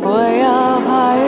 我要拍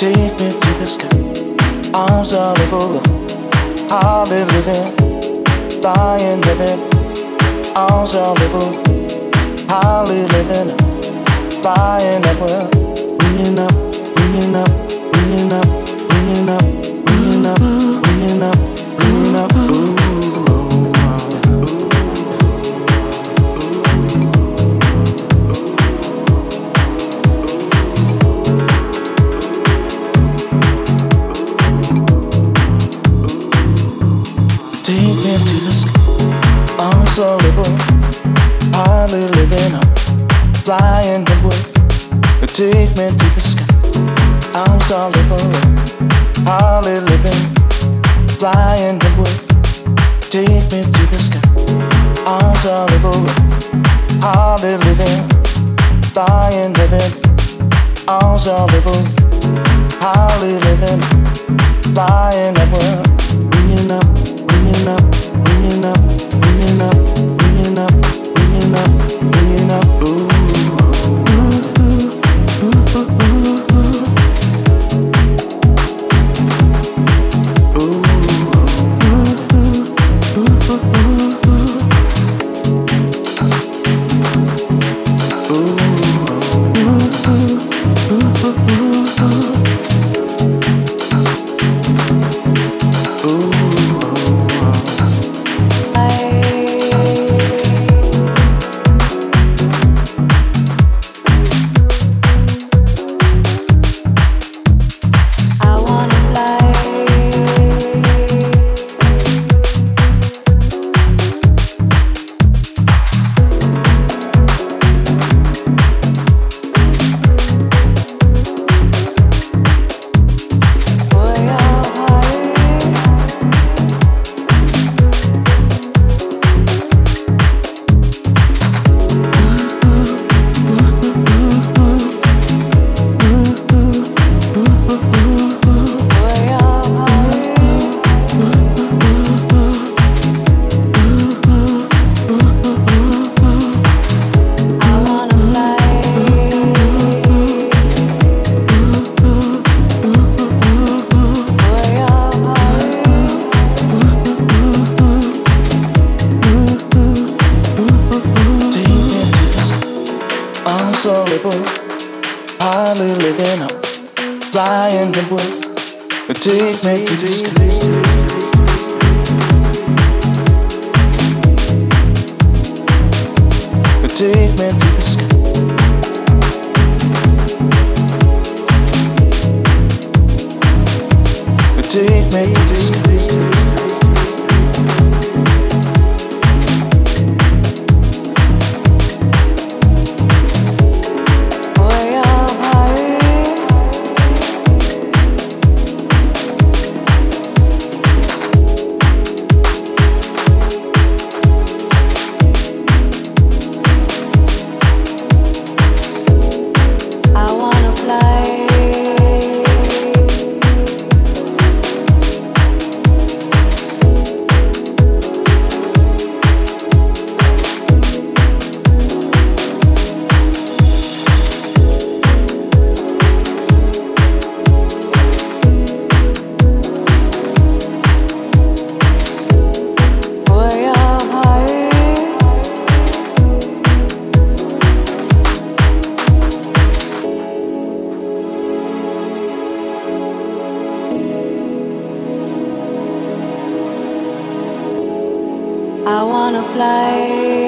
Take me to the sky. I'm so livable. I've been living, dying, living. I'm so livable. Highly living, dying, living. Ringing up, ringing up, ringing up, up. we're living on. Flying the wood, take me to the sky. I'm solid for hardly living. Flying the wood, take me to the sky. I'm solid for hardly living. Flying living. I'm solid for hardly living. Flying the world, being up. Hardly living up, flying the way. Take me to the sky. Take me to the sky. wanna fly.